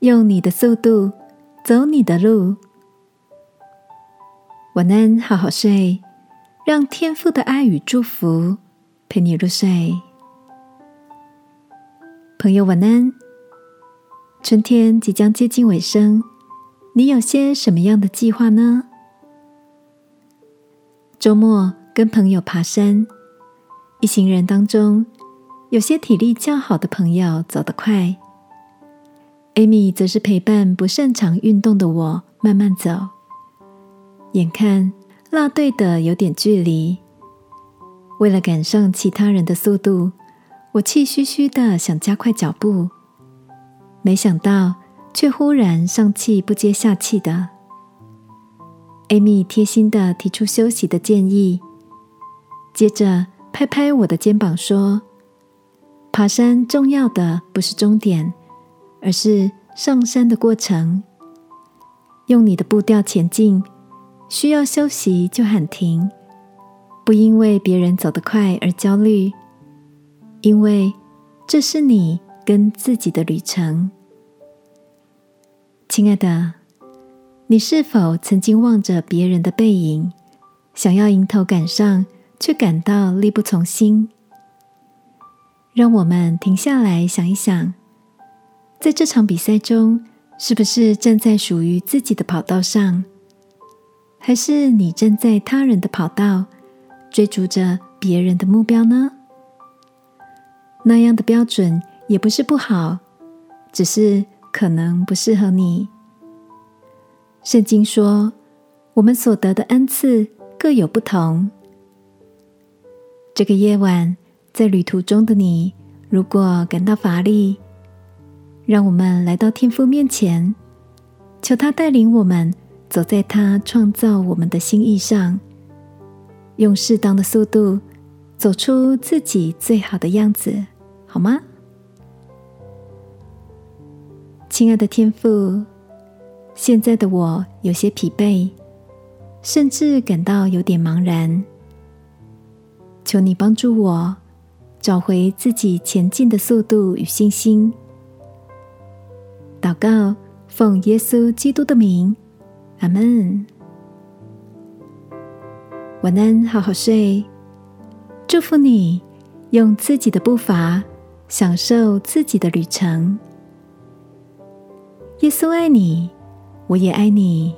用你的速度走你的路。晚安，好好睡，让天父的爱与祝福陪你入睡。朋友，晚安。春天即将接近尾声，你有些什么样的计划呢？周末跟朋友爬山，一行人当中，有些体力较好的朋友走得快。Amy 则是陪伴不擅长运动的我慢慢走，眼看落队的有点距离，为了赶上其他人的速度，我气吁吁的想加快脚步，没想到却忽然上气不接下气的。Amy 贴心的提出休息的建议，接着拍拍我的肩膀说：“爬山重要的不是终点。”而是上山的过程，用你的步调前进。需要休息就喊停，不因为别人走得快而焦虑，因为这是你跟自己的旅程。亲爱的，你是否曾经望着别人的背影，想要迎头赶上，却感到力不从心？让我们停下来想一想。在这场比赛中，是不是站在属于自己的跑道上，还是你站在他人的跑道，追逐着别人的目标呢？那样的标准也不是不好，只是可能不适合你。圣经说，我们所得的恩赐各有不同。这个夜晚，在旅途中的你，如果感到乏力，让我们来到天父面前，求他带领我们走在他创造我们的心意上，用适当的速度走出自己最好的样子，好吗？亲爱的天父，现在的我有些疲惫，甚至感到有点茫然，求你帮助我找回自己前进的速度与信心。祷告，奉耶稣基督的名，阿门。晚安，好好睡。祝福你，用自己的步伐享受自己的旅程。耶稣爱你，我也爱你。